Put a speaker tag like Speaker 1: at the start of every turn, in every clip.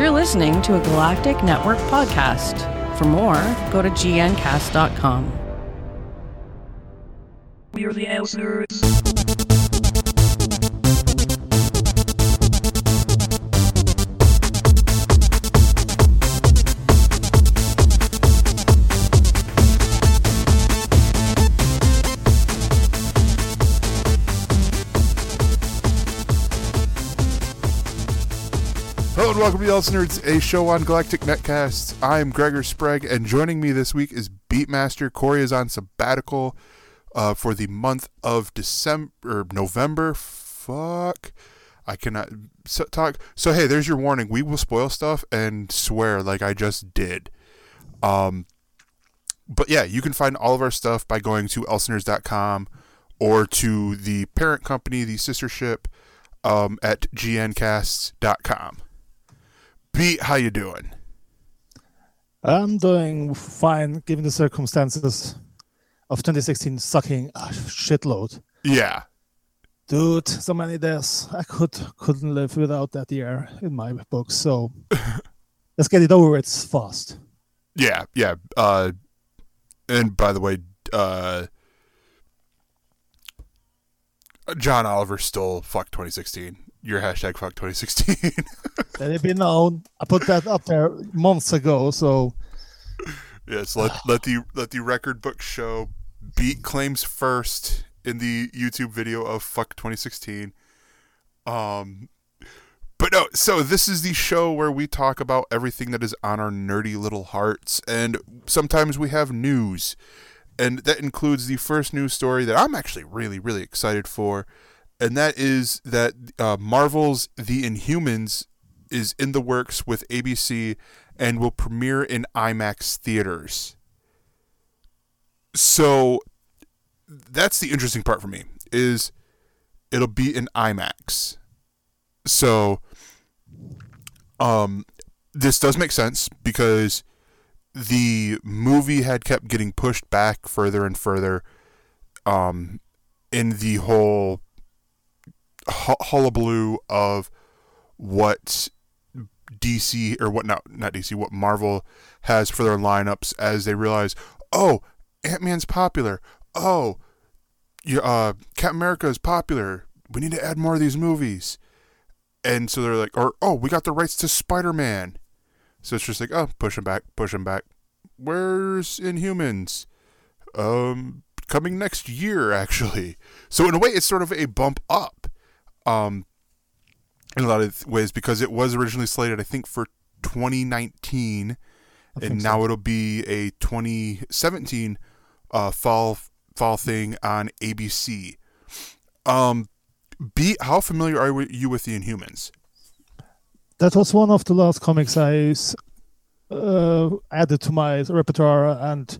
Speaker 1: You're listening to a Galactic Network podcast. For more, go to gncast.com.
Speaker 2: We're the Outsiders.
Speaker 3: Welcome to ElseNerds, a show on Galactic Netcasts. I'm Gregor Sprague, and joining me this week is Beatmaster. Corey is on sabbatical uh, for the month of December, or November. Fuck. I cannot so, talk. So, hey, there's your warning. We will spoil stuff and swear like I just did. Um, but yeah, you can find all of our stuff by going to elsenerds.com or to the parent company, the sister ship, um, at gncasts.com. Beat, how you doing?
Speaker 4: I'm doing fine given the circumstances of 2016 sucking a shitload.
Speaker 3: Yeah,
Speaker 4: Dude, so many deaths. I could couldn't live without that year in my book. So let's get it over. It's fast.
Speaker 3: yeah, yeah. Uh, and by the way, uh, John Oliver stole fuck 2016. Your hashtag fuck 2016.
Speaker 4: Let it be known. I put that up there months ago. So
Speaker 3: yes, let let the let the record book show. Beat claims first in the YouTube video of fuck 2016. Um, but no, so this is the show where we talk about everything that is on our nerdy little hearts, and sometimes we have news, and that includes the first news story that I'm actually really, really excited for, and that is that uh, Marvel's The Inhumans is in the works with ABC and will premiere in IMAX theaters. So that's the interesting part for me is it'll be in IMAX. So um this does make sense because the movie had kept getting pushed back further and further um in the whole hullabaloo of what DC or what not not DC what Marvel has for their lineups as they realize oh Ant-Man's popular oh, uh, Captain America is popular. We need to add more of these movies. And so they're like, or, oh, we got the rights to Spider Man. So it's just like, oh, push them back, push them back. Where's Inhumans? Um, coming next year, actually. So in a way, it's sort of a bump up. Um, in a lot of ways because it was originally slated, I think, for 2019,
Speaker 4: I
Speaker 3: and
Speaker 4: so.
Speaker 3: now it'll be a 2017 uh, fall fall thing on ABC. Um, B, how familiar are you with the Inhumans?
Speaker 4: that was one of the last comics I uh, added to my repertoire, and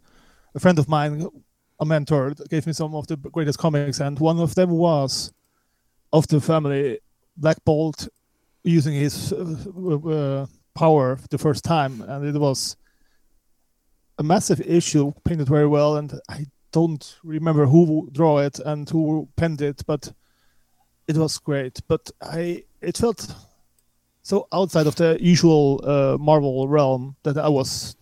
Speaker 4: a friend of mine, a mentor, gave me some of the greatest comics, and one of them was of the family Black Bolt using his uh, uh, power the first time, and it was a massive issue, painted very well, and I don't remember who drew it and who penned it, but it was great. But I, it felt so outside of the usual uh, Marvel realm that I was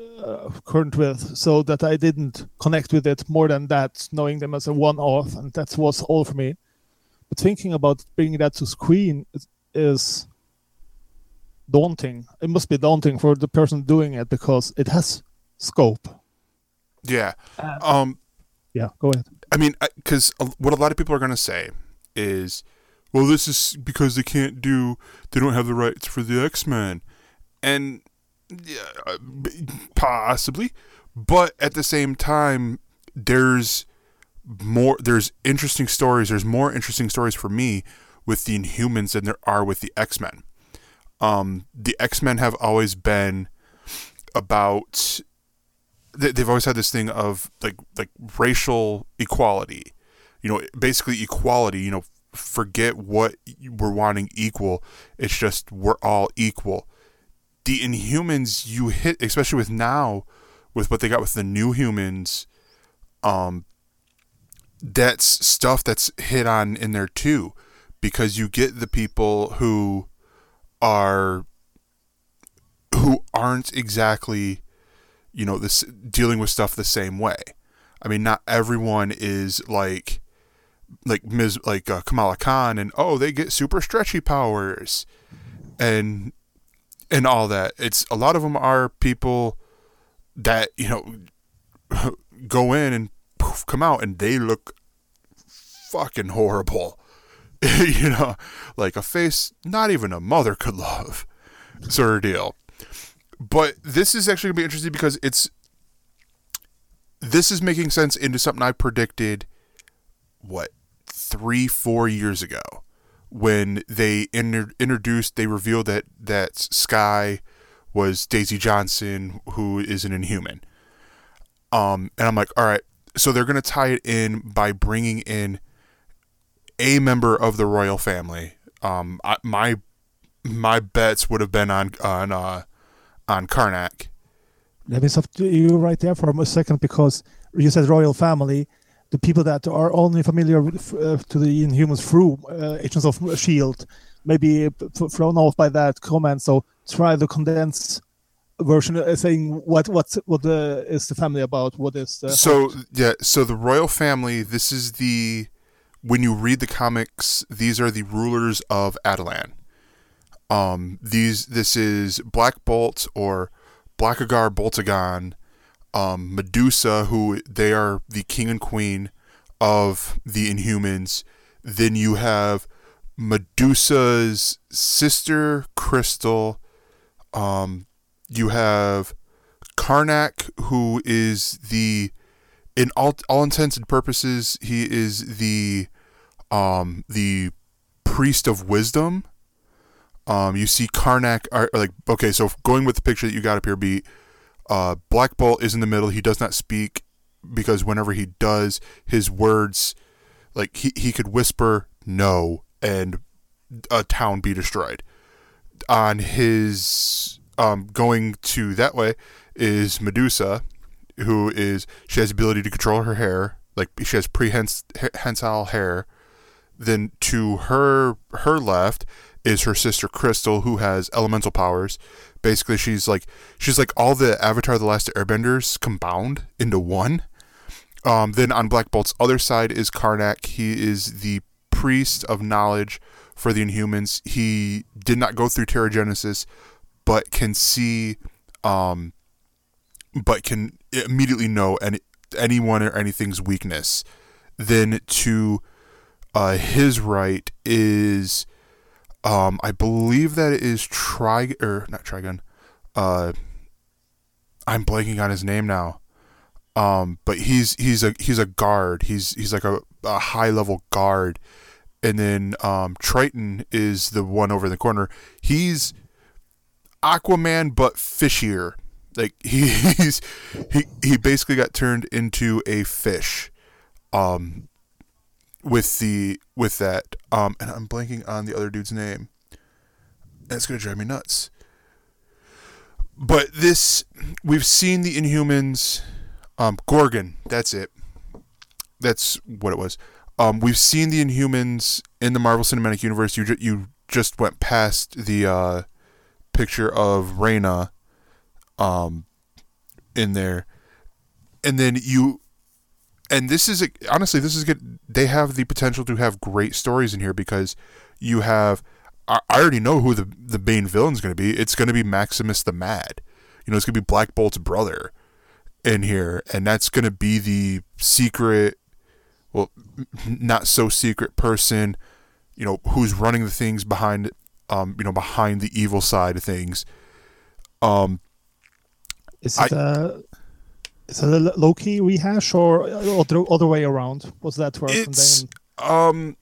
Speaker 4: uh, current with, so that I didn't connect with it more than that, knowing them as a one-off, and that was all for me. But thinking about bringing that to screen is, is daunting. It must be daunting for the person doing it because it has scope.
Speaker 3: Yeah. Um,
Speaker 4: Yeah, go ahead.
Speaker 3: I mean, because what a lot of people are going to say is, well, this is because they can't do, they don't have the rights for the X Men. And yeah, uh, possibly. But at the same time, there's more, there's interesting stories. There's more interesting stories for me with the Inhumans than there are with the X Men. Um, the X Men have always been about they- they've always had this thing of like like racial equality you know basically equality you know forget what we're wanting equal it's just we're all equal the inhumans you hit especially with now with what they got with the new humans um that's stuff that's hit on in there too because you get the people who are who aren't exactly you know this dealing with stuff the same way. I mean, not everyone is like like Ms. like uh, Kamala Khan and oh they get super stretchy powers and and all that. It's a lot of them are people that you know go in and poof, come out and they look fucking horrible. you know, like a face not even a mother could love, sort of deal. But this is actually gonna be interesting because it's this is making sense into something I predicted. What three, four years ago, when they inter- introduced, they revealed that that Skye was Daisy Johnson, who is an Inhuman. Um, and I'm like, all right, so they're gonna tie it in by bringing in a member of the royal family. Um, I, my my bets would have been on on uh, on Karnak.
Speaker 4: Let me stop you right there for a second because you said royal family. The people that are only familiar with, uh, to the Inhumans through uh, Agents of Shield may be thrown off by that comment. So try to condensed version, uh, saying what what's what the, is the family about? What is the
Speaker 3: So yeah, so the royal family. This is the when you read the comics, these are the rulers of Attilan. Um, these this is Black Bolt or Blackagar Boltagon, um, Medusa, who they are the king and queen of the Inhumans. Then you have Medusa's sister Crystal. Um, you have Karnak, who is the, in all all intents and purposes, he is the, um, the priest of wisdom. Um, you see Karnak, are, like okay, so going with the picture that you got up here, be, uh, Black Bolt is in the middle. He does not speak because whenever he does, his words, like he he could whisper no and a town be destroyed. On his um, going to that way is Medusa, who is she has the ability to control her hair, like she has prehensile hair. Then to her her left is her sister Crystal, who has elemental powers. Basically, she's like she's like all the Avatar: The Last Airbenders combined into one. Um, then on Black Bolt's other side is Karnak. He is the priest of knowledge for the Inhumans. He did not go through Terrigenesis, but can see, um, but can immediately know any anyone or anything's weakness. Then to uh, his right is, um, I believe that it is Tri or not Trigon. Uh, I'm blanking on his name now. Um, but he's he's a he's a guard. He's he's like a, a high level guard. And then um, Triton is the one over in the corner. He's Aquaman but fishier. Like he's he he basically got turned into a fish. Um, with the with that. Um, and I'm blanking on the other dude's name. That's gonna drive me nuts. But this, we've seen the Inhumans um, Gorgon, that's it. That's what it was. Um, we've seen the Inhumans in the Marvel Cinematic Universe. You ju- you just went past the uh, picture of Raina, um, in there, and then you, and this is honestly this is good. They have the potential to have great stories in here because you have. I, already know who the the main villain's going to be. It's going to be Maximus the Mad. You know, it's going to be Black Bolt's brother in here, and that's going to be the secret, well, not so secret person, you know, who's running the things behind, um, you know, behind the evil side of things. Um,
Speaker 4: Is it a is it a low key rehash or other other way around? Was that and
Speaker 3: it's um,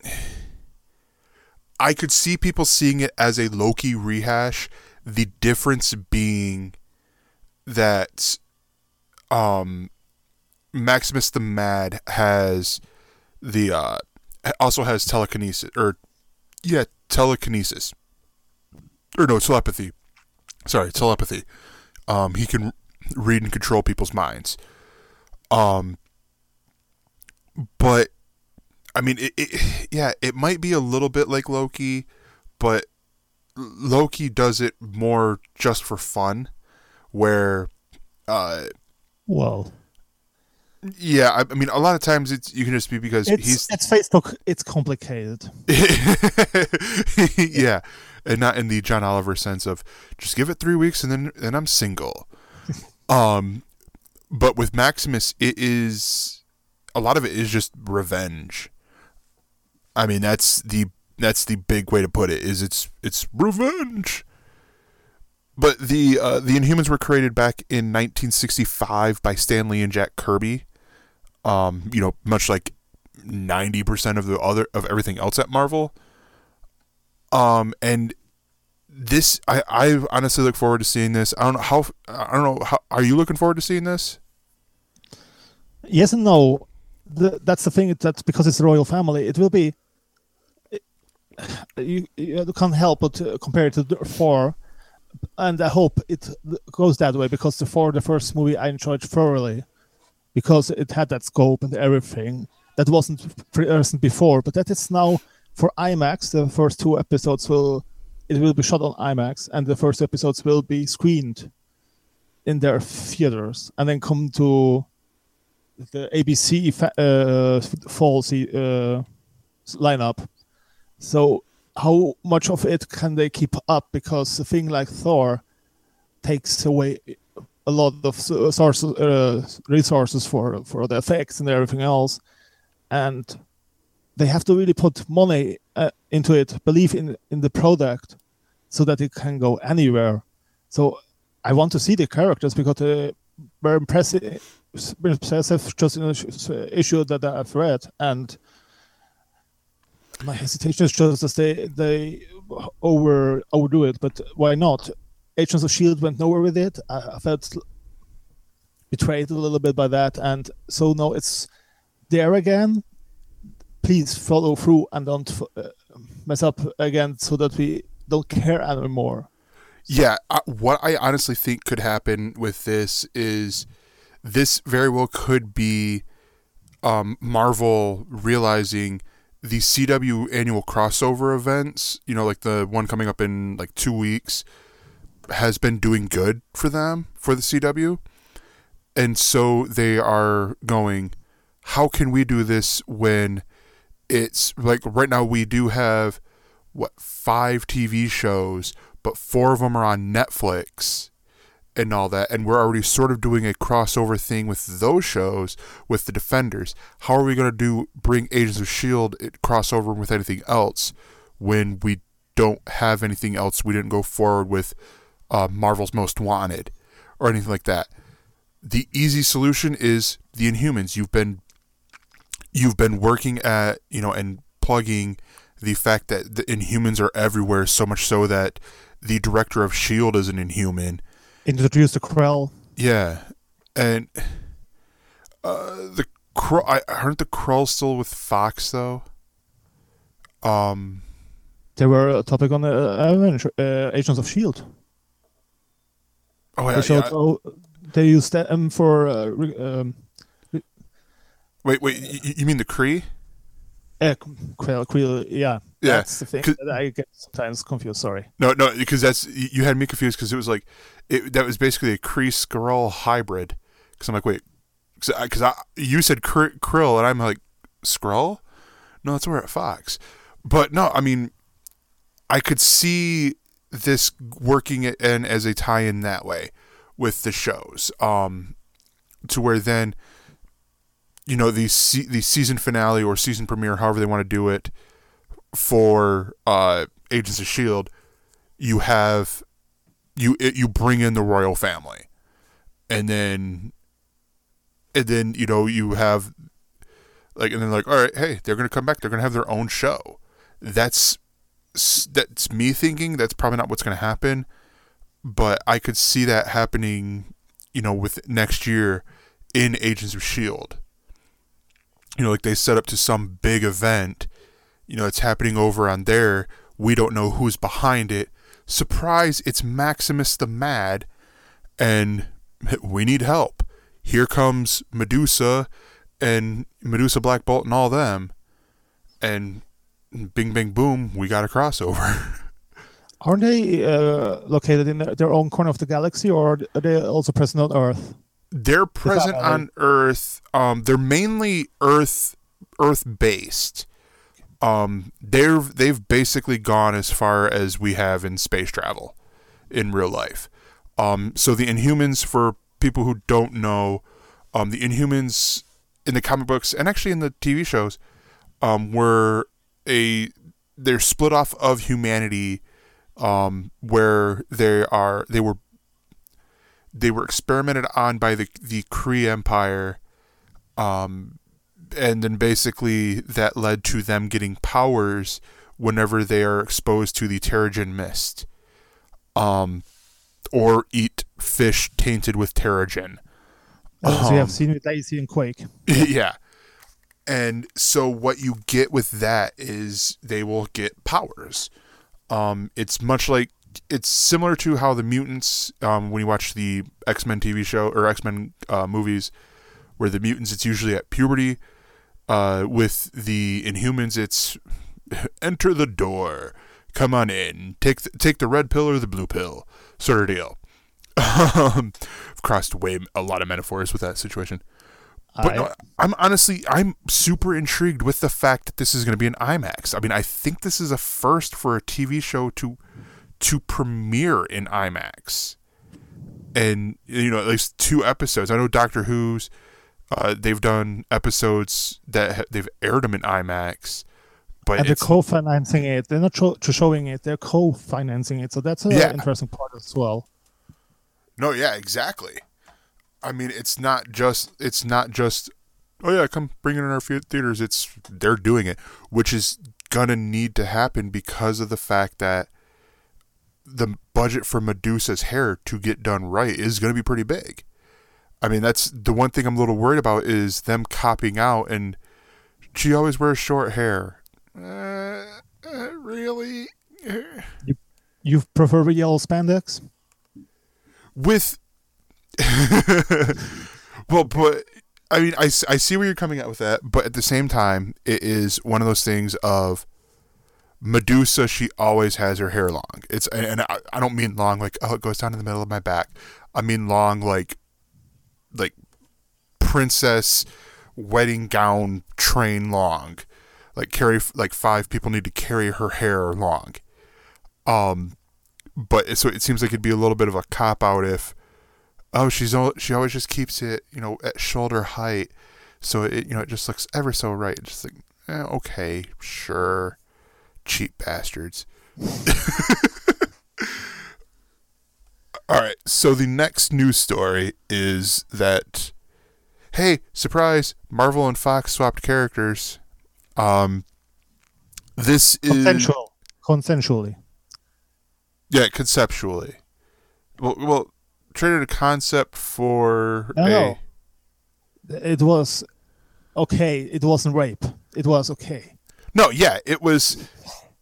Speaker 3: I could see people seeing it as a Loki rehash. The difference being that um, Maximus the Mad has the uh, also has telekinesis or yeah telekinesis or no telepathy. Sorry, telepathy. Um, he can read and control people's minds. Um, but I mean, it, it yeah, it might be a little bit like Loki, but Loki does it more just for fun, where, uh,
Speaker 4: Well,
Speaker 3: yeah, I, I mean, a lot of times it's you can just be because
Speaker 4: it's
Speaker 3: he's
Speaker 4: it's Facebook. It's complicated.
Speaker 3: yeah, and not in the John Oliver sense of just give it three weeks and then then I'm single. um, but with Maximus, it is a lot of it is just revenge. I mean, that's the that's the big way to put it. Is it's it's revenge. But the uh, the Inhumans were created back in 1965 by Stan Lee and Jack Kirby. Um, you know, much like 90% of the other of everything else at Marvel. Um, and this I, I honestly look forward to seeing this. I don't know how I don't know how are you looking forward to seeing this?
Speaker 4: Yes and no. The, that's the thing. That's because it's the royal family. It will be. You, you can't help but uh, compare it to the four, and I hope it goes that way because the four, the first movie, I enjoyed thoroughly, because it had that scope and everything that wasn't present before. But that is now for IMAX. The first two episodes will it will be shot on IMAX, and the first episodes will be screened in their theaters, and then come to the ABC uh, fall uh, lineup. So how much of it can they keep up? Because a thing like Thor takes away a lot of sources, uh, resources for for the effects and everything else, and they have to really put money uh, into it, believe in in the product, so that it can go anywhere. So I want to see the characters because uh, they're impressive, impressive just in sh- issue that I've read, and my hesitation is just that they they over overdo it. But why not? Agents of Shield went nowhere with it. I, I felt betrayed a little bit by that, and so now it's there again. Please follow through and don't uh, mess up again, so that we don't care anymore.
Speaker 3: Yeah, what I honestly think could happen with this is this very well could be um, Marvel realizing the CW annual crossover events, you know, like the one coming up in like two weeks, has been doing good for them, for the CW. And so they are going, how can we do this when it's like right now we do have what five TV shows, but four of them are on Netflix and all that, and we're already sort of doing a crossover thing with those shows with the Defenders. How are we going to do bring Agents of Shield crossover with anything else when we don't have anything else? We didn't go forward with uh, Marvel's Most Wanted or anything like that. The easy solution is the Inhumans. You've been you've been working at you know and plugging the fact that the Inhumans are everywhere, so much so that the director of Shield is an Inhuman.
Speaker 4: Introduced the Krell.
Speaker 3: Yeah, and uh, the Krull. I aren't the Krulls still with Fox though. Um.
Speaker 4: They were a topic on the uh, uh, Agents of Shield.
Speaker 3: Oh yeah.
Speaker 4: they showed
Speaker 3: yeah.
Speaker 4: oh, they used them for uh, um,
Speaker 3: Wait, wait. You, you mean the Kree?
Speaker 4: uh, Krell, Krell, yeah.
Speaker 3: Yeah,
Speaker 4: That's the thing that I get sometimes confused. Sorry.
Speaker 3: No, no, because that's you had me confused because it was like it, that was basically a Kree Skrull hybrid. Because I'm like, wait, because I, you said Kr- Krill and I'm like Skrull. No, that's where at Fox. But no, I mean, I could see this working in as a tie-in that way with the shows, um, to where then, you know, the se- the season finale or season premiere, however they want to do it, for uh, Agents of Shield, you have you it, you bring in the royal family, and then and then you know you have like and then like all right, hey, they're gonna come back. They're gonna have their own show. That's that's me thinking. That's probably not what's gonna happen, but I could see that happening. You know, with next year in Agents of Shield. You know, like they set up to some big event you know, it's happening over on there. We don't know who's behind it. Surprise, it's Maximus the Mad, and we need help. Here comes Medusa and Medusa Black Bolt and all them. And bing, bing, boom, we got a crossover.
Speaker 4: Aren't they uh, located in their, their own corner of the galaxy, or are they also present on Earth?
Speaker 3: They're present on Earth. Um, they're mainly Earth Earth based. Um, they're they've basically gone as far as we have in space travel, in real life. Um, so the Inhumans, for people who don't know, um, the Inhumans in the comic books and actually in the TV shows, um, were a they're split off of humanity, um, where they are they were they were experimented on by the the Kree Empire, um, and then basically that led to them getting powers whenever they are exposed to the Terrigen mist, um, or eat fish tainted with Terrigen.
Speaker 4: As we
Speaker 3: Um,
Speaker 4: have seen with Daisy and Quake.
Speaker 3: yeah. And so what you get with that is they will get powers. Um, it's much like it's similar to how the mutants um, when you watch the X-Men TV show or X-Men uh, movies where the mutants it's usually at puberty uh, with the Inhumans it's enter the door come on in take the, take the red pill or the blue pill sort of deal um, I've crossed way a lot of metaphors with that situation but
Speaker 4: I-
Speaker 3: no, I'm honestly, I'm super intrigued with the fact that this is going to be an IMAX. I mean, I think this is a first for a TV show to to premiere in IMAX, and you know, at least two episodes. I know Doctor Who's, uh, they've done episodes that ha- they've aired them in IMAX, but
Speaker 4: and they're co-financing it. They're not showing it; they're co-financing it. So that's an
Speaker 3: Yeah.
Speaker 4: interesting part as well.
Speaker 3: no, yeah, exactly. I mean, it's not just it's not just oh yeah, come bring it in our the- theaters. It's they're doing it, which is gonna need to happen because of the fact that the budget for Medusa's hair to get done right is gonna be pretty big. I mean, that's the one thing I'm a little worried about is them copying out, and she always wears short hair. Uh, uh, really?
Speaker 4: You you prefer yellow spandex?
Speaker 3: with well but i mean I, I see where you're coming at with that but at the same time it is one of those things of medusa she always has her hair long. It's and I, I don't mean long like oh it goes down in the middle of my back. I mean long like like princess wedding gown train long. Like carry like five people need to carry her hair long. Um but so it seems like it'd be a little bit of a cop out if oh she's she always just keeps it you know at shoulder height. So it you know it just looks ever so right. Just like eh, okay sure cheap bastards all right so the next news story is that hey surprise marvel and fox swapped characters um this is
Speaker 4: Consensual. Consensually.
Speaker 3: yeah, conceptually. Well, well, traded a concept for
Speaker 4: No,
Speaker 3: a.
Speaker 4: no. It was okay. It wasn't rape. It was okay.
Speaker 3: No, yeah, it was.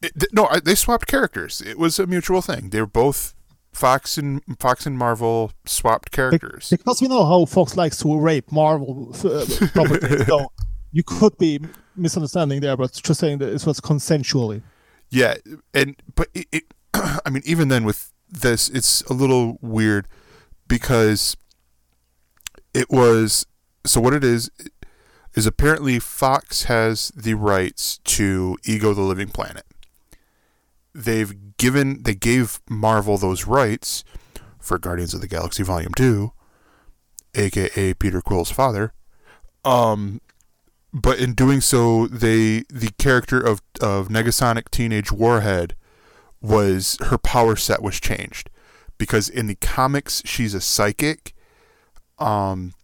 Speaker 3: It, th- no, I, they swapped characters. It was a mutual thing. They were both Fox and Fox and Marvel swapped characters.
Speaker 4: Because we know how Fox likes to rape Marvel uh, so you could be misunderstanding there, but just saying that it was consensually.
Speaker 3: Yeah, and but it, it I mean, even then with this, it's a little weird because it was so what it is is apparently Fox has the rights to Ego the Living Planet. They've given they gave Marvel those rights for Guardians of the Galaxy Volume 2, aka Peter Quill's father. Um but in doing so, they the character of of Negasonic Teenage Warhead was her power set was changed because in the comics she's a psychic, um,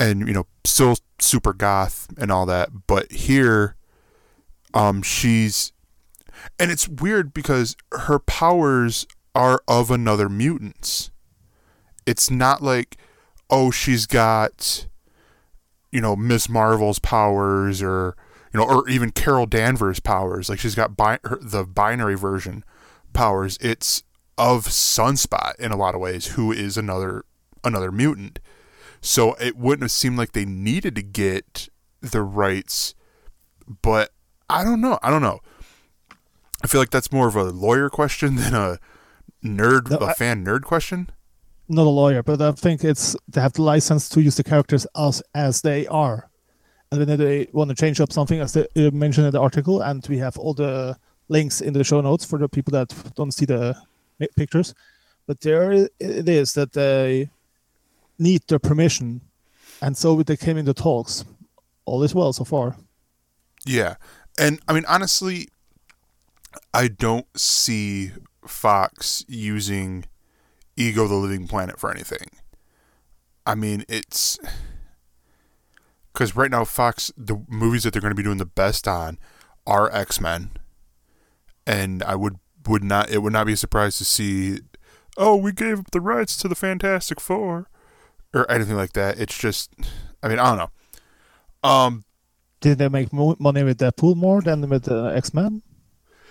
Speaker 3: and you know still super goth and all that, but here, um, she's and it's weird because her powers are of another mutant's. It's not like, oh, she's got you know Miss Marvel's powers or you know or even Carol Danvers powers. Like she's got bi- her, the binary version powers. It's of Sunspot in a lot of ways who is another another mutant so it wouldn't have seemed like they needed to get the rights but I don't know I don't know I feel like that's more of a lawyer question than a nerd,
Speaker 4: No,
Speaker 3: a
Speaker 4: I-
Speaker 3: fan nerd question.
Speaker 4: not a lawyer, but I think it's they have the license to use the characters as as they are, and then they want to change up something as they mentioned in the article, and we have all the links in the show notes for the people that don't see the pictures. But there it is that they need their permission, and so they came into talks. All is well so far.
Speaker 3: Yeah. And I mean, honestly, I don't see Fox using Ego the Living Planet for anything. I mean, it's. Because right now, Fox, the movies that they're going to be doing the best on are X Men. And I would, would not, it would not be a surprise to see, oh, we gave up the rights to the Fantastic Four or anything like that. It's just, I mean, I don't know. Um,
Speaker 4: Did they make mo- money with Deadpool more than with uh, X Men?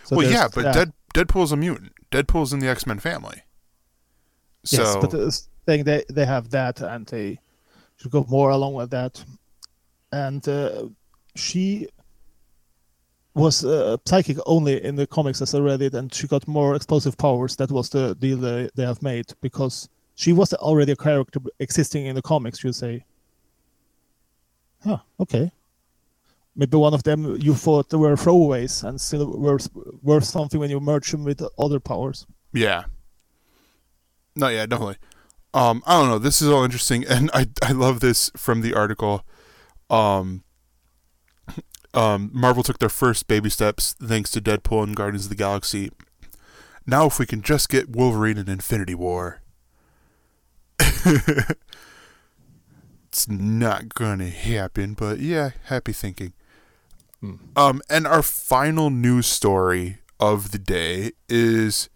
Speaker 4: So
Speaker 3: well, yeah, but
Speaker 4: that.
Speaker 3: Dead, Deadpool's a mutant. Deadpool's in the X Men family. So
Speaker 4: yes, but the thing they they have that, and they should go more along with that. And uh, she was uh, psychic only in the comics, as I read it, and she got more explosive powers. That was the deal they, they have made because she was already a character existing in the comics. You say, huh? Okay. Maybe one of them you thought were throwaways and still were worth something when you merge them with other powers.
Speaker 3: yeah, no, yeah, definitely. Um, I don't know. This is all interesting, and I I love this from the article. Um, um, Marvel took their first baby steps thanks to Deadpool and Guardians of the Galaxy. Now, if we can just get Wolverine in Infinity War, it's not gonna happen. But yeah, happy thinking. Um, and our final news story of the day is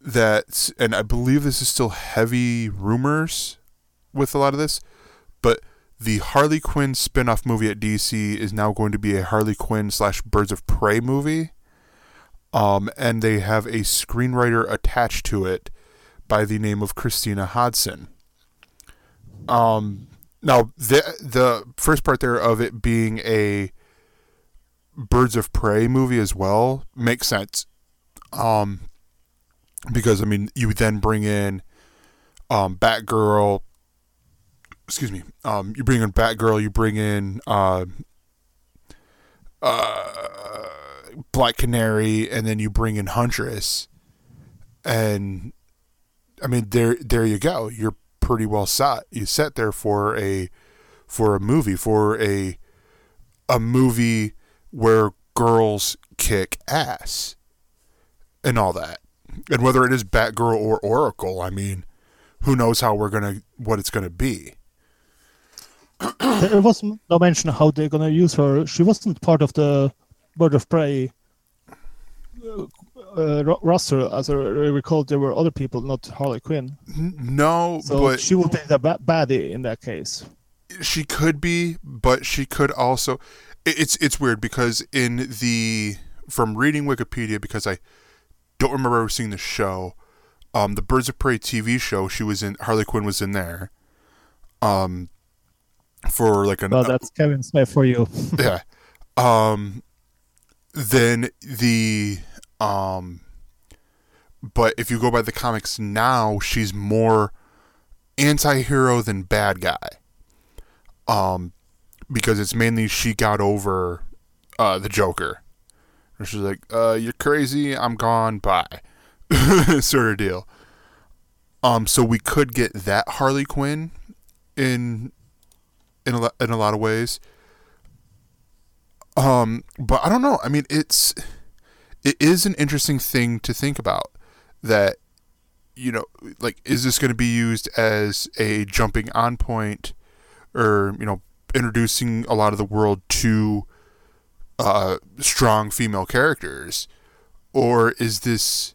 Speaker 3: that, and I believe this is still heavy rumors with a lot of this, but the Harley Quinn spin-off movie at DC is now going to be a Harley Quinn slash Birds of Prey movie. Um, and they have a screenwriter attached to it by the name of Christina Hodson. Um, now the the first part there of it being a Birds of Prey movie as well makes sense. Um, because I mean, you then bring in um, Batgirl. Excuse me. Um, you bring in Batgirl. You bring in uh, uh, Black Canary, and then you bring in Huntress. And I mean, there, there you go. You're pretty well set. You set there for a, for a movie, for a, a movie where girls kick ass, and all that and whether it is Batgirl or Oracle, I mean, who knows how we're gonna what it's gonna be.
Speaker 4: there was no mention how they're gonna use her. She wasn't part of the Bird of Prey uh, uh, roster, as I recall. There were other people, not Harley Quinn.
Speaker 3: No,
Speaker 4: So
Speaker 3: but
Speaker 4: she would be the ba- baddie in that case.
Speaker 3: she could be, but she could also. It's it's weird because in the from reading Wikipedia because I don't remember ever seeing the show. Um, the Birds of Prey TV show, she was in. Harley Quinn was in there. Um, for like an
Speaker 4: Well, that's Kevin Smith for you.
Speaker 3: yeah. Um then the um but if you go by the comics now, she's more anti-hero than bad guy. Um because it's mainly she got over uh the Joker. And she's like, "Uh you're crazy, I'm gone, bye." sort of deal. Um so we could get that Harley Quinn in in a, in a lot of ways. Um, but I don't know. I mean, it's it is an interesting thing to think about. That you know, like, is this going to be used as a jumping on point, or you know, introducing a lot of the world to uh, strong female characters, or is this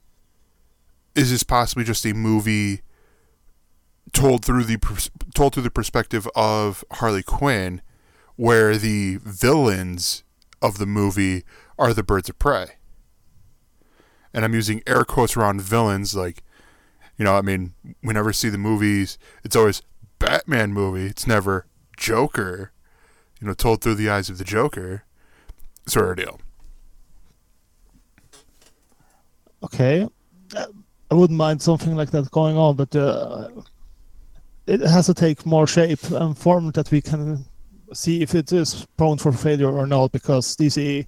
Speaker 3: is this possibly just a movie told through the told through the perspective of Harley Quinn, where the villains of the movie are the birds of prey. And I'm using air quotes around villains, like, you know, I mean, we never see the movies. It's always Batman movie. It's never Joker, you know, told through the eyes of the Joker, sort of deal.
Speaker 4: okay, I wouldn't mind something like that going on, but uh, it has to take more shape and form that we can see if it is prone for failure or not, because DC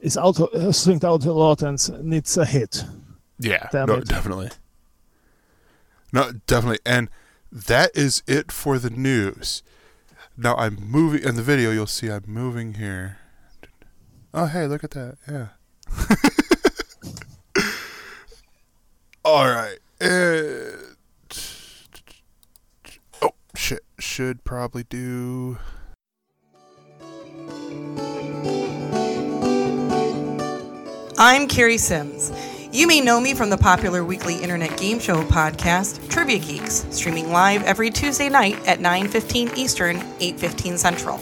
Speaker 4: is out, uh, swinged out a lot and needs a hit.
Speaker 3: Yeah,
Speaker 4: Damn
Speaker 3: no,
Speaker 4: it.
Speaker 3: definitely. No, definitely. And that is it for the news. Now I'm moving in the video. You'll see I'm moving here. Oh, hey, look at that. Yeah. All right. Uh, oh shit. Should probably do.
Speaker 5: I'm Carrie Sims. You may know me from the popular weekly internet game show podcast Trivia Geeks, streaming live every Tuesday night at 9:15 Eastern, 8:15 Central.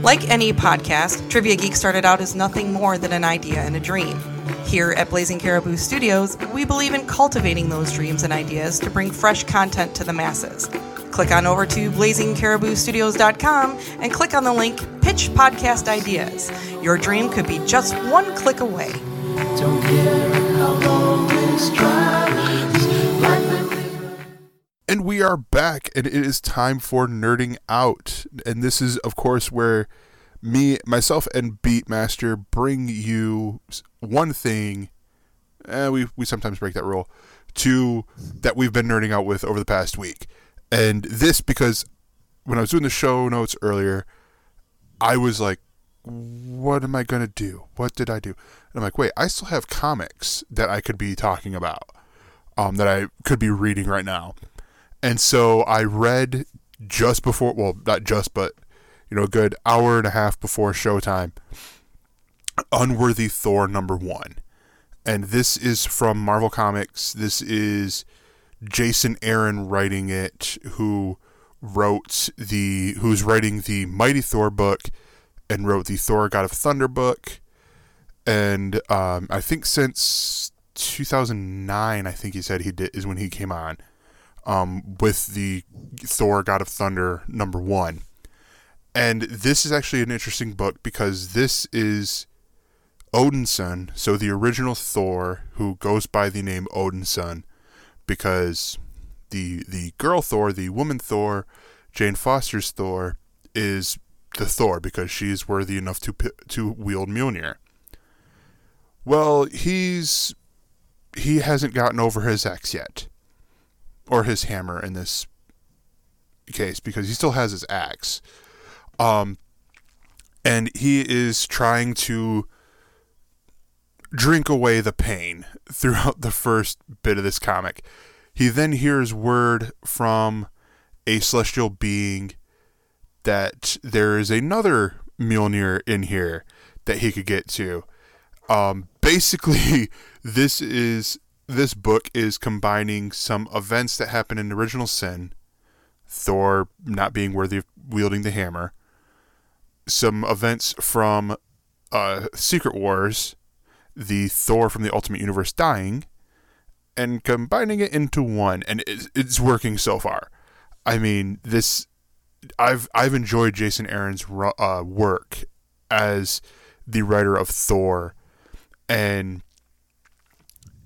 Speaker 5: Like any podcast, Trivia Geeks started out as nothing more than an idea and a dream. Here at Blazing Caribou Studios, we believe in cultivating those dreams and ideas to bring fresh content to the masses. Click on over to blazingcariboustudios.com and click on the link Pitch Podcast Ideas. Your dream could be just one click away.
Speaker 2: Don't care how long this drive
Speaker 3: And we are back, and it is time for nerding out. And this is, of course, where me, myself, and Beatmaster bring you one thing. Eh, we we sometimes break that rule. To that we've been nerding out with over the past week, and this because when I was doing the show notes earlier, I was like, "What am I gonna do? What did I do?" And I'm like, "Wait, I still have comics that I could be talking about, um, that I could be reading right now." And so I read just before, well, not just, but you know, a good hour and a half before showtime, Unworthy Thor number one. And this is from Marvel Comics. This is Jason Aaron writing it, who wrote the, who's writing the Mighty Thor book and wrote the Thor God of Thunder book. And um, I think since 2009, I think he said he did, is when he came on um, with the Thor God of Thunder number one. And this is actually an interesting book because this is Odinson, so the original Thor, who goes by the name Odinson, because the the girl Thor, the woman Thor, Jane Foster's Thor, is the Thor because she's worthy enough to to wield Mjolnir. Well, he's he hasn't gotten over his ex yet or his hammer in this case because he still has his axe. Um, and he is trying to drink away the pain throughout the first bit of this comic. He then hears word from a celestial being that there is another Mjolnir in here that he could get to. Um, basically, this is this book is combining some events that happen in original sin, Thor not being worthy of wielding the hammer, some events from uh, Secret Wars, the Thor from the Ultimate Universe dying, and combining it into one, and it's, it's working so far. I mean, this I've I've enjoyed Jason Aaron's uh, work as the writer of Thor, and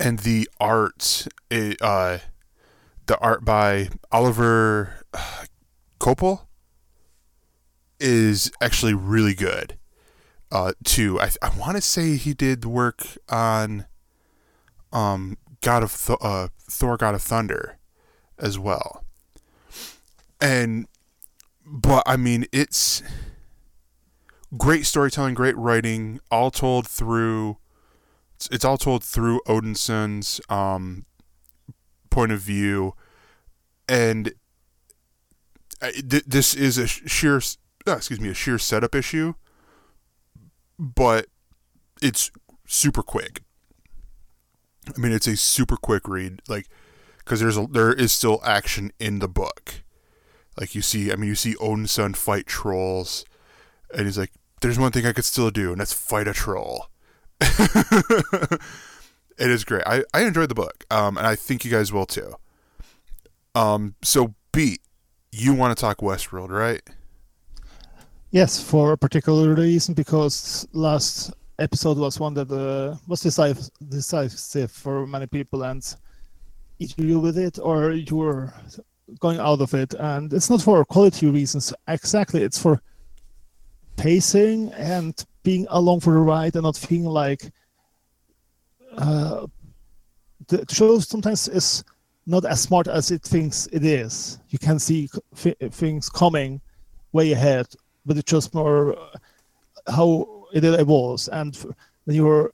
Speaker 3: and the art, eh, uh, the art by Oliver uh, Coipel is actually really good. Uh, too, I I want to say he did the work on, um, God of Th- uh, Thor, God of Thunder, as well. And, but I mean, it's great storytelling, great writing, all told through. It's, it's all told through Odinson's um, point of view, and th- this is a sheer, uh, excuse me, a sheer setup issue, but it's super quick. I mean, it's a super quick read, like because there's a there is still action in the book. Like you see, I mean, you see Odinson fight trolls, and he's like, "There's one thing I could still do, and that's fight a troll." it is great. I, I enjoyed the book, um, and I think you guys will too. Um, so beat, you want to talk Westworld, right?
Speaker 4: Yes, for a particular reason, because last episode was one that uh, was decisive, decisive for many people, and either you with it or you're going out of it. And it's not for quality reasons exactly. It's for pacing and being along for the ride and not feeling like uh, the show sometimes is not as smart as it thinks it is. You can see f- things coming way ahead, but it's just more uh, how it evolves. And when you're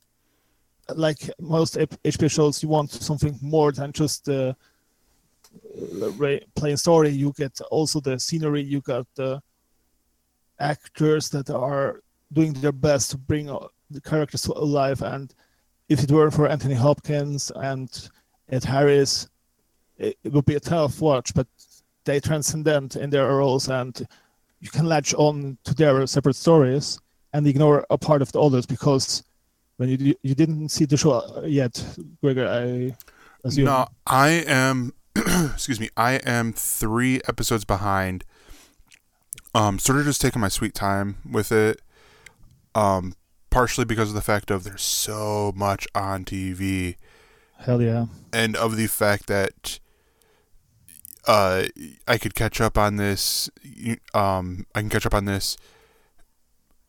Speaker 4: like most HBO shows, you want something more than just the uh, plain story. You get also the scenery. You got the actors that are doing their best to bring uh, the characters to life. And if it weren't for Anthony Hopkins and Ed Harris, it, it would be a tough watch. But they transcendent in their roles, and you can latch on to their separate stories and ignore a part of the others because when you you didn't see the show yet, Gregor, I assume.
Speaker 3: No, I am. excuse me. I am three episodes behind. Um, sort of just taking my sweet time with it. Um, partially because of the fact of there's so much on TV,
Speaker 4: Hell yeah.
Speaker 3: and of the fact that uh, I could catch up on this. Um, I can catch up on this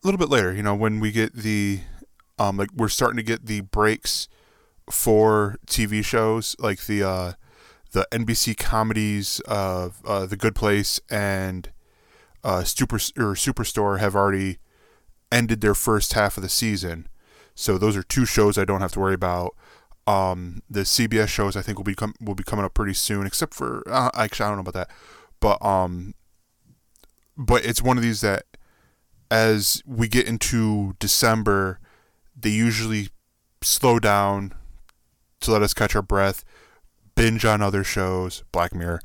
Speaker 3: a little bit later. You know, when we get the, um, like we're starting to get the breaks for TV shows, like the uh, the NBC comedies of uh, The Good Place and uh, Super or Superstore have already ended their first half of the season. So those are two shows I don't have to worry about. Um, the CBS shows I think will be com- will be coming up pretty soon, except for uh, actually I don't know about that, but um, but it's one of these that as we get into December, they usually slow down to let us catch our breath, binge on other shows, Black Mirror,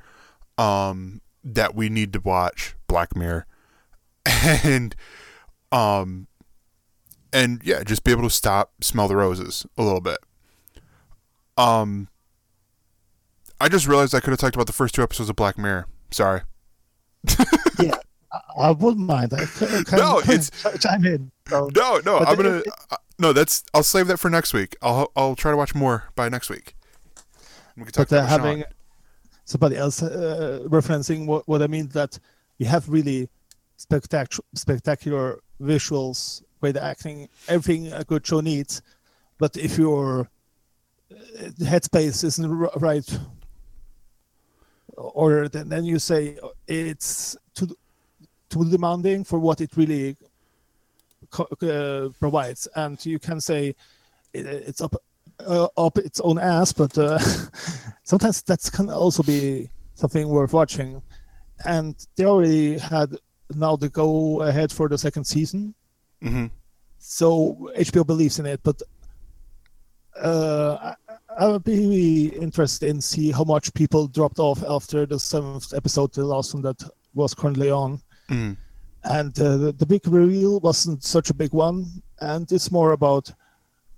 Speaker 3: um, that we need to watch, Black Mirror, and um, and yeah, just be able to stop, smell the roses a little bit. Um, I just realized I could have talked about the first two episodes of Black Mirror. Sorry.
Speaker 4: Yeah, I, wouldn't mind. I can, can
Speaker 3: No, it's-
Speaker 4: chime in. So,
Speaker 3: No, no,
Speaker 4: But
Speaker 3: I'm gonna.
Speaker 4: it-
Speaker 3: uh, no, that's. I'll save that for next week. I'll I'll try to watch more by next week. We can talk
Speaker 4: but uh,
Speaker 3: about Sean.
Speaker 4: having somebody else uh, referencing what, what I mean that you have really spectac- spectacular visuals, great acting, everything a good show needs. But if your uh, headspace isn't right, or then, then you say it's too too demanding for what it really co- uh, provides, and you can say it, it's up uh, up its own ass, but uh, sometimes that can also be something worth watching. And they already had now the go ahead for the second season,
Speaker 3: hmm
Speaker 4: so HBO believes in it. But uh, I, I would be interested in see how much people dropped off after the seventh episode, the last one that was currently on.
Speaker 3: mm
Speaker 4: And uh, the, the big reveal wasn't such a big one, and it's more about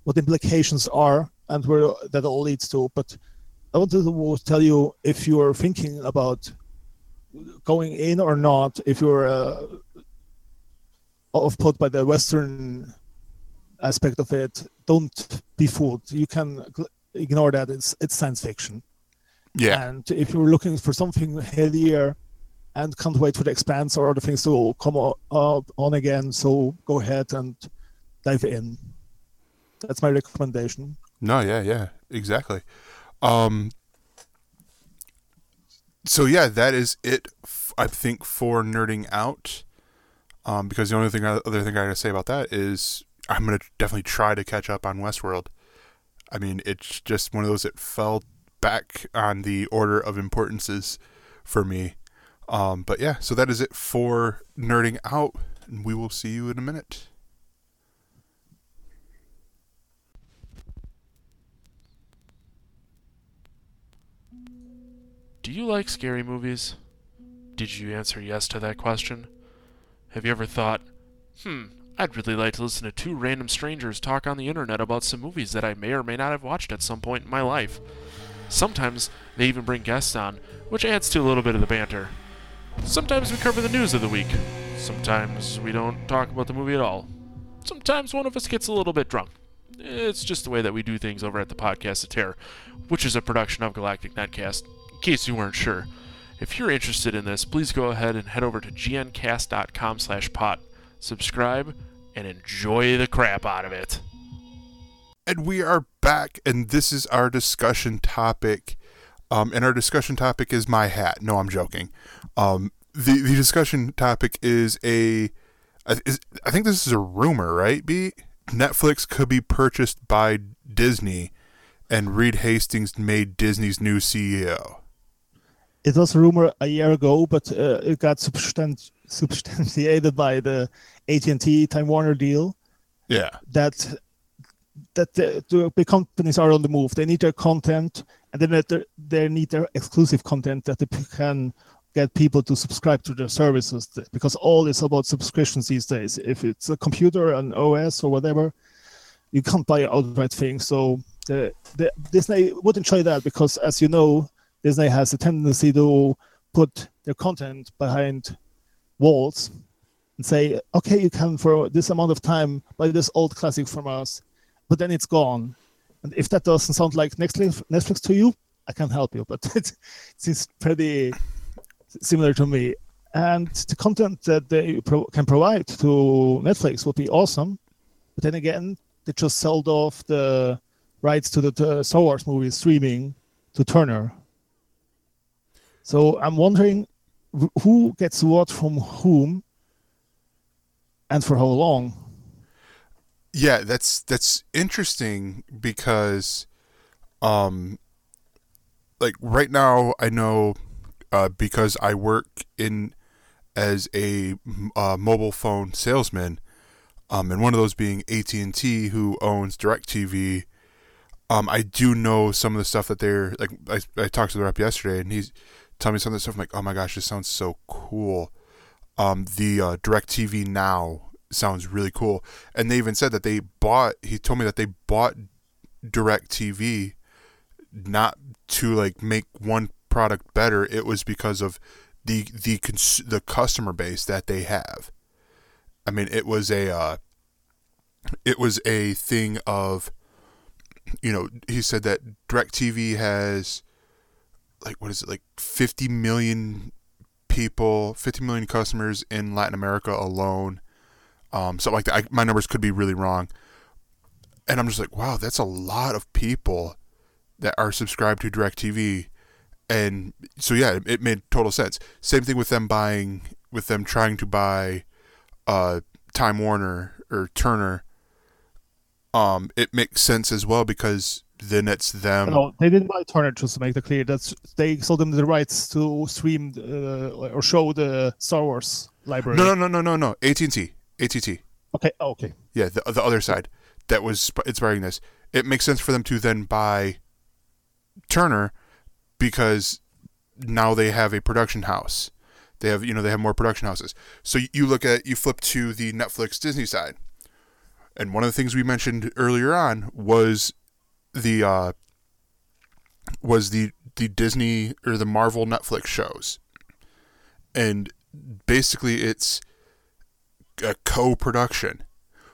Speaker 4: what the implications are and where that all leads to. But I wanted to tell you if you're thinking about going in or not, if you're uh, off put by the Western aspect of it, don't be fooled. You can ignore that. It's it's science fiction.
Speaker 3: Yeah.
Speaker 4: And if you're looking for something heavier and can't wait for the expanse or other things to come up on again, so go ahead and dive in. That's my recommendation.
Speaker 3: No, yeah, yeah, exactly. Um, so yeah, that is it. f- I think for nerding out. Um, because the only thing, other thing I gotta say about that is I'm gonna definitely try to catch up on Westworld. I mean, it's just one of those that fell back on the order of importances for me. Um, but yeah, so that is it for nerding out, and we will see you in a minute.
Speaker 6: Do you like scary movies? Did you answer yes to that question? Have you ever thought, hmm, I'd really like to listen to two random strangers talk on the internet about some movies that I may or may not have watched at some point in my life? Sometimes they even bring guests on, which adds to a little bit of the banter. Sometimes we cover the news of the week. Sometimes we don't talk about the movie at all. sometimes one of us gets a little bit drunk. It's just the way that we do things over at the Podcast of Terror, which is a production of Galactic Netcast, case you weren't sure. If you're interested in this, please go ahead and head over to gncast.com slash pot. Subscribe and enjoy the crap out of it.
Speaker 3: And we are back, and this is our discussion topic. Um, and our discussion topic is my hat. No, I'm joking. Um, the the discussion topic is a, I- is, I think this is a rumor, right? B Netflix could be purchased by Disney, and Reed Hastings made Disney's new CEO.
Speaker 4: It was a rumor a year ago, but uh, it got substan- substantiated by the AT&T Time Warner deal
Speaker 3: Yeah,
Speaker 4: that that the, the big companies are on the move. They need their content, and then they, they need their exclusive content that they can get people to subscribe to their services. Because all is about subscriptions these days. If it's a computer, an OS, or whatever, you can't buy outright things. So the, the Disney would enjoy that because, as you know, Disney has a tendency to put their content behind walls and say, okay, you can for this amount of time buy this old classic from us, but then it's gone. And if that doesn't sound like Netflix, to you, I can't help you, but it seems pretty similar to me. And the content that they pro- can provide to Netflix would be awesome, but then again, they just sold off the rights to the, the Star Wars movies streaming to Turner. So I'm wondering who gets what from whom and for how long.
Speaker 3: yeah. That's that's interesting because, um, like right now, I know uh, because I work in as a uh, mobile phone salesman, um, and one of those being AT and T, who owns Directv. Um, I do know some of the stuff that they're like. I, I talked to the rep yesterday, and he's telling me some of the stuff. I'm like, oh my gosh, this sounds so cool. Um, the uh, Directv now sounds really cool, and they even said that they bought. He told me that they bought Directv not to like make one product better. It was because of the the cons- the customer base that they have. I mean, it was a uh, it was a thing of you know he said that DirecTV has like what is it like 50 million people 50 million customers in Latin America alone um like I, my numbers could be really wrong. And I'm just like wow that's a lot of people that are subscribed to DirecTV. And so yeah it, it made total sense. Same thing with them buying with them trying to buy uh Time Warner or Turner. Um it makes sense as well because then it's them.
Speaker 4: No, they didn't buy Turner just to make that clear. That's they sold them the rights to stream uh, or show the Star Wars library.
Speaker 3: no no no no no no. AT&T AT&T
Speaker 4: Okay, oh, okay.
Speaker 3: yeah the, the other side that was sp- inspiring this. It makes sense for them to then buy Turner because now they have a production house. They have you know they have more production houses. So you look at you flip to the Netflix Disney side. And one of the things we mentioned earlier on was the uh was the the Disney or the Marvel Netflix shows and basically it's a co-production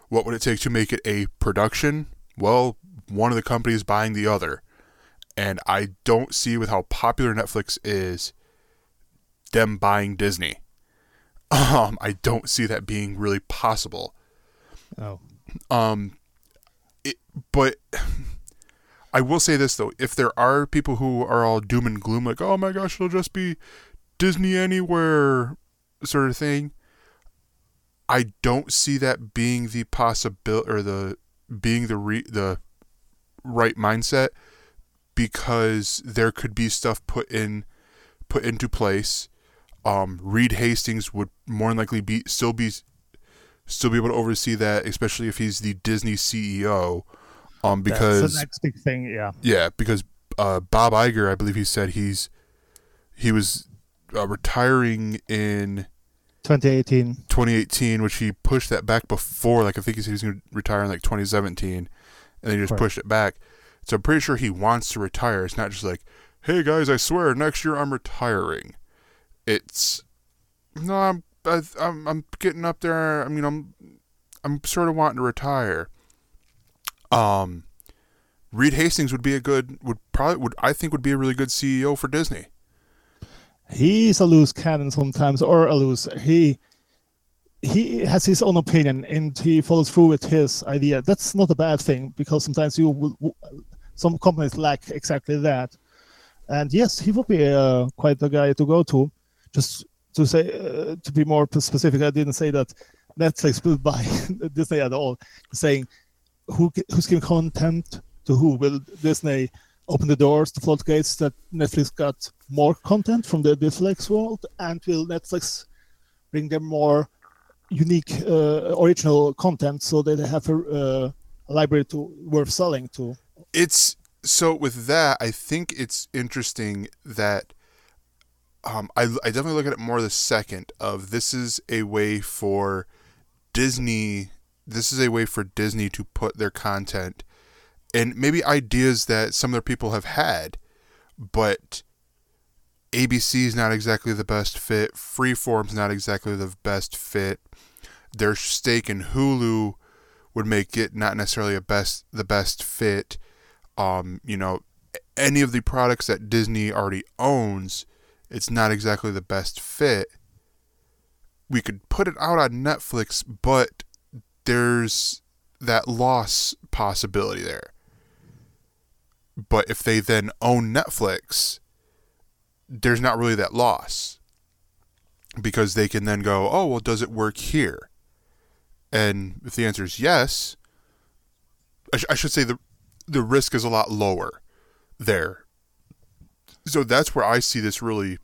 Speaker 3: what would it take to make it a production? Well, one of the companies buying the other. And I don't see with how popular Netflix is them buying Disney. Um, I don't see that being really possible.
Speaker 4: Oh,
Speaker 3: Um, it, but I will say this though: if there are people who are all doom and gloom, like, "Oh my gosh, it'll just be Disney anywhere," sort of thing, I don't see that being the possibility or the being the re- the right mindset because there could be stuff put in put into place. Um, Reed Hastings would more than likely be still be still be able to oversee that, especially if he's the Disney CEO. Um, because that's
Speaker 4: the next big thing. Yeah,
Speaker 3: yeah, because uh, Bob Iger, I believe he said he's he was uh, retiring in
Speaker 4: 2018.
Speaker 3: 2018, which he pushed that back before. Like I think he said he was going to retire in like 2017, and then he just
Speaker 4: Correct.
Speaker 3: pushed it back. So I'm pretty sure he wants to retire. It's not just like, hey guys, I swear next year I'm retiring. It's no, I'm I, I'm I'm getting up there. I mean, I'm I'm sort of wanting to retire. Um, Reed Hastings would be a good would probably would I think would be a really good CEO for Disney.
Speaker 4: He's a loose cannon sometimes, or a loose. He he has his own opinion and he follows through with his idea. That's not a bad thing because sometimes you will, some companies lack exactly that. And yes, he would be uh, quite the guy to go to. Just to say, uh, to be more specific, I didn't say that Netflix will buy Disney at all. Saying who who's giving content to who will Disney open the doors, the floodgates that Netflix got more content from the Netflix world, and will Netflix bring them more unique, uh, original content so that they have a, uh, a library to worth selling to?
Speaker 3: It's so with that, I think it's interesting that um, I, I definitely look at it more the second of this is a way for Disney. This is a way for Disney to put their content and maybe ideas that some other people have had, but ABC is not exactly the best fit. Freeform's not exactly the best fit. Their stake in Hulu would make it not necessarily a best the best fit. Um, you know, any of the products that Disney already owns, it's not exactly the best fit. We could put it out on Netflix, but there's that loss possibility there. But if they then own Netflix, there's not really that loss because they can then go, oh, well, does it work here? And if the answer is yes, I, sh- I should say the the risk is a lot lower there. So that's where I see this really,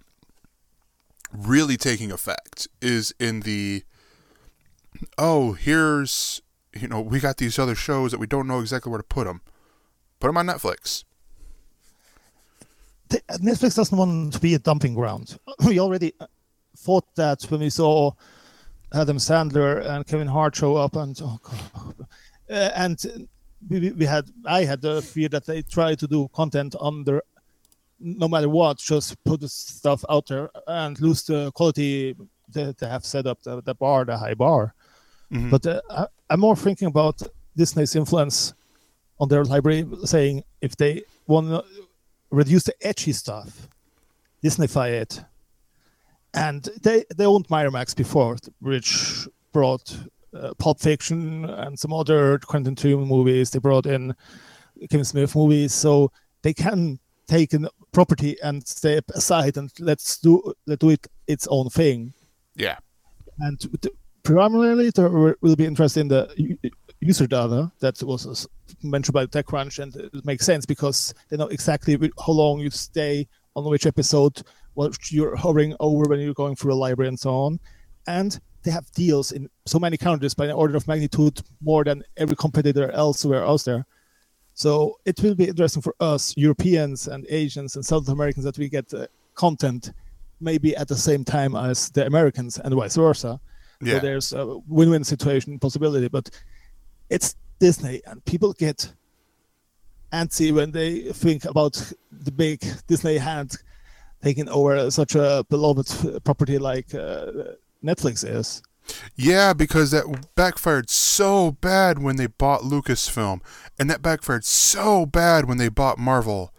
Speaker 3: really taking effect is in the, oh, here's, you know, we got these other shows that we don't know exactly where to put them. Put them on Netflix.
Speaker 4: Netflix doesn't want to be a dumping ground. We already uh, thought that when we saw Adam Sandler and Kevin Hart show up, and oh god, uh, and we, we- we had I had the fear that they try to do content under no matter what, just put the stuff out there and lose the quality that they have set up the, the bar, the high bar.
Speaker 3: Mhm.
Speaker 4: But uh, I, I'm more thinking about Disney's influence on their library, saying if they want to reduce the edgy stuff, Disneyfy it. And they they owned Miramax before, which brought uh, Pulp Fiction and some other Quentin Tarantino movies. They brought in Kevin Smith movies, so they can take a property and step aside and let's do let do it its own thing.
Speaker 3: Yeah.
Speaker 4: And primarily, there will be interest in the user data that was mentioned by TechCrunch, and it makes sense because they know exactly how long you stay on which episode, what you're hovering over when you're going through a library, and so on. And they have deals in so many countries by an order of magnitude more than every competitor elsewhere out there. So it will be interesting for us, Europeans and Asians and South Americans, that we get uh, content maybe at the same time as the Americans and vice versa.
Speaker 3: Yeah.
Speaker 4: So there's a win-win situation possibility, but it's Disney, and people get antsy when they think about the big Disney hand taking over such a beloved property like uh, Netflix is.
Speaker 3: Yeah, because that backfired so bad when they bought Lucasfilm, and that backfired so bad when they bought Marvel,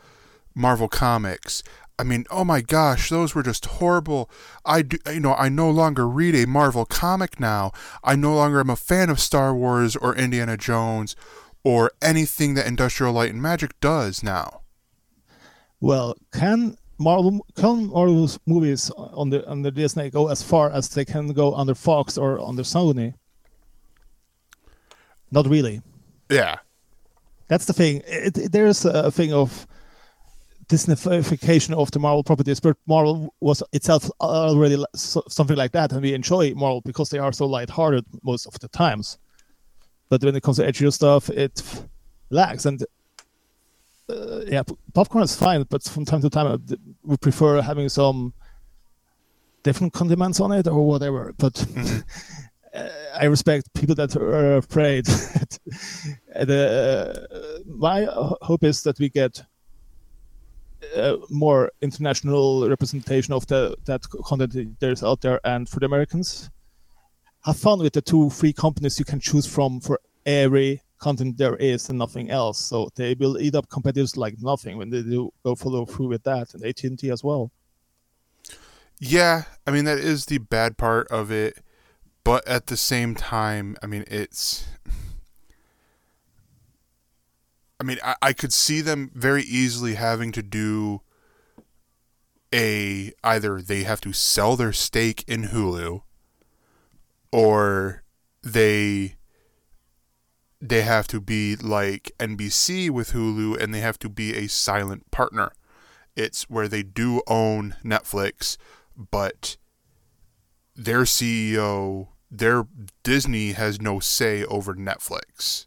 Speaker 3: Marvel Comics. I mean, oh my gosh, those were just horrible. I do, you know, I no longer read a Marvel comic now. I no longer am a fan of Star Wars or Indiana Jones or anything that Industrial Light and Magic does now.
Speaker 4: Well, can Marvel can Marvel's movies on the on the Disney go as far as they can go under Fox or under Sony? Not really.
Speaker 3: Yeah.
Speaker 4: That's the thing. It, it- there's a thing of Disneyfication of the Marvel properties, but Marvel was itself already something like that, and we enjoy Marvel because they are so lighthearted most of the times. But when it comes to edgier stuff, it lags. And uh, yeah, popcorn is fine, but from time to time, I d- would prefer having some different condiments on it or whatever. But uh, I respect people that are afraid. the, uh, my hope is that we get uh, more international representation of the that content there's out there, and for the Americans, have fun with the two free companies you can choose from for every content there is and nothing else. So they will eat up competitors like nothing when they do go follow through with that, and AT and T as well.
Speaker 3: Yeah, I mean that is the bad part of it, but at the same time, I mean it's. I mean, I, I could see them very easily having to do a either they have to sell their stake in Hulu, or they they have to be like NBC with Hulu and they have to be a silent partner. It's where they do own Netflix, but their CEO, their Disney has no say over Netflix.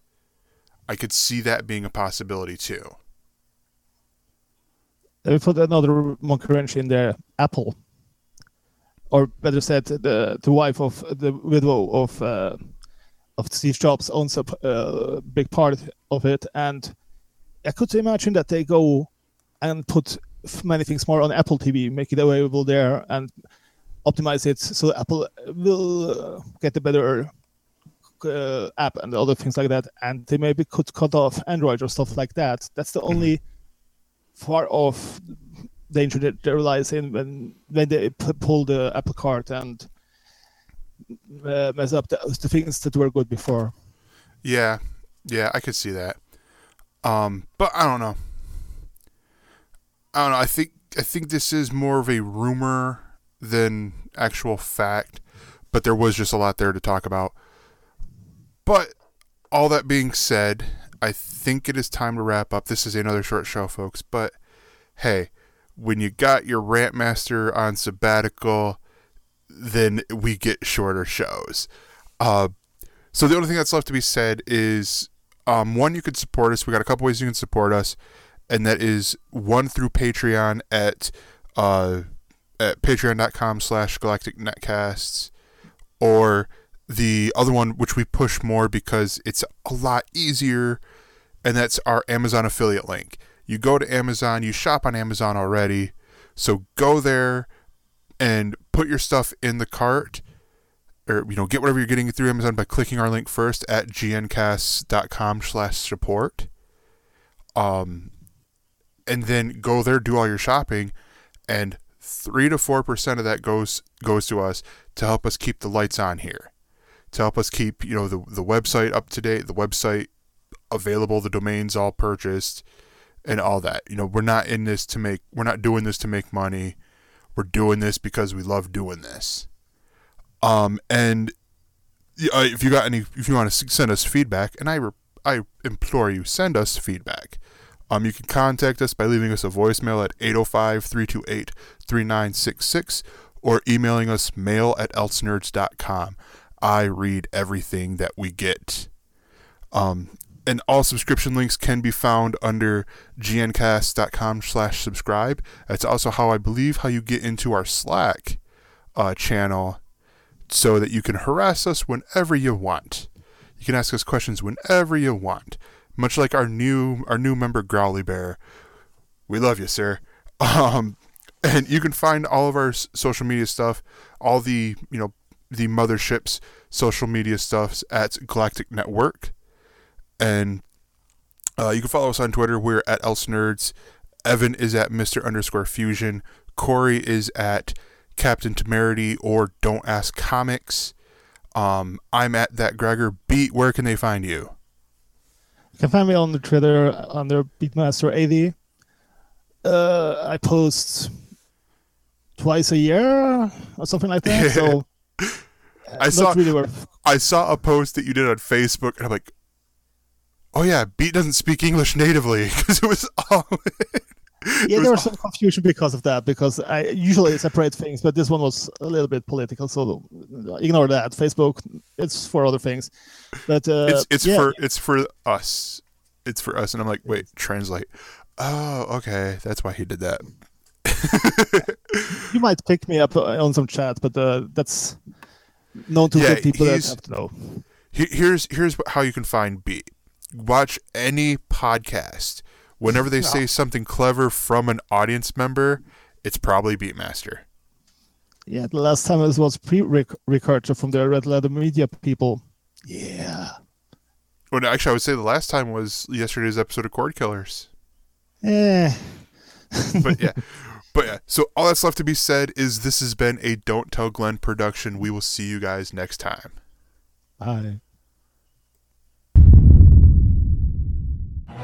Speaker 3: I could see that being a possibility too.
Speaker 4: They put another wrench in there. Apple, or better said, the the wife of the widow of uh, of Steve Jobs owns a uh, big part of it, and I could imagine that they go and put many things more on Apple TV, make it available there, and optimize it so Apple will uh, get a better uh, app and other things like that. And they maybe could cut off Android or stuff like that. That's the only far off danger that they realize in when when they p- pull the Apple Card and uh, mess up the, the things that were good before.
Speaker 3: Yeah, yeah, I could see that. Um, but I don't know. I don't know. I think I think this is more of a rumor than actual fact, but there was just a lot there to talk about. But all that being said, I think it is time to wrap up. This is another short show, folks. But hey, when you got your rant master on sabbatical, then we get shorter shows. Uh, so the only thing that's left to be said is um, one, you could support us. We got a couple ways you can support us, and that is one through Patreon at uh, at patreon.com slash galactic netcasts, or the other one which we push more because it's a lot easier, and that's our Amazon affiliate link. You go to Amazon, you shop on Amazon already, so go there and put your stuff in the cart or you know get whatever you're getting through Amazon by clicking our link first at gncast.com slash support um and then go there do all your shopping and 3 to 4% of that goes goes to us to help us keep the lights on here to help us keep you know the the website up to date the website available the domains all purchased and all that you know we're not in this to make we're not doing this to make money we're doing this because we love doing this um, and uh, if you got any, if you want to send us feedback, and I, re- I implore you, send us feedback. Um, you can contact us by leaving us a voicemail at 805-328-3966 or emailing us mail at elsenerds.com. I read everything that we get. Um, and all subscription links can be found under gncast.com slash subscribe. That's also how I believe how you get into our Slack uh, channel so that you can harass us whenever you want. You can ask us questions whenever you want. Much like our new our new member Growly Bear. We love you, sir. Um, and you can find all of our social media stuff, all the you know the mothership's social media stuffs at Galactic Network, and uh, you can follow us on Twitter. We're at Else Nerds. Evan is at Mister underscore Fusion. Corey is at Captain Temerity or Don't Ask Comics. Um, I'm at that Gregor Beat. Where can they find you?
Speaker 4: You can find me on the Twitter under Beatmaster80. Uh, I post twice a year or something like that. So
Speaker 3: I saw
Speaker 4: really.
Speaker 3: I saw a post that you did on Facebook, and I'm like, oh yeah, Beat doesn't speak English natively because it was all.
Speaker 4: Yeah,
Speaker 3: was
Speaker 4: there was some confusion because of that. Because I usually separate things, but this one was a little bit political, so ignore that. Facebook, it's for other things. But uh,
Speaker 3: it's it's
Speaker 4: yeah,
Speaker 3: for it's for us. It's for us, and I'm like, wait, translate. Oh, okay, that's why he did that.
Speaker 4: you might pick me up uh, on some chat, but uh, that's known to
Speaker 3: Yeah,
Speaker 4: people that have to know.
Speaker 3: Here- Here's here's how you can find Beat. Watch any podcast. Whenever they say something clever from an audience member, it's probably Beatmaster.
Speaker 4: Yeah, the last time it was pre-record from the Red Letter Media people. Yeah.
Speaker 3: Well, actually, I would say the last time was yesterday's episode of Cord Killers.
Speaker 4: Yeah.
Speaker 3: But yeah, but yeah. So all that's left to be said is this has been a Don't Tell Glenn production. We will see you guys next time.
Speaker 4: Bye.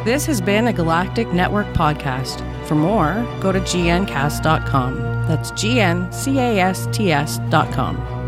Speaker 1: This has been a Galactic Network podcast. For more, go to gncast.com. That's G N C A S T S.com.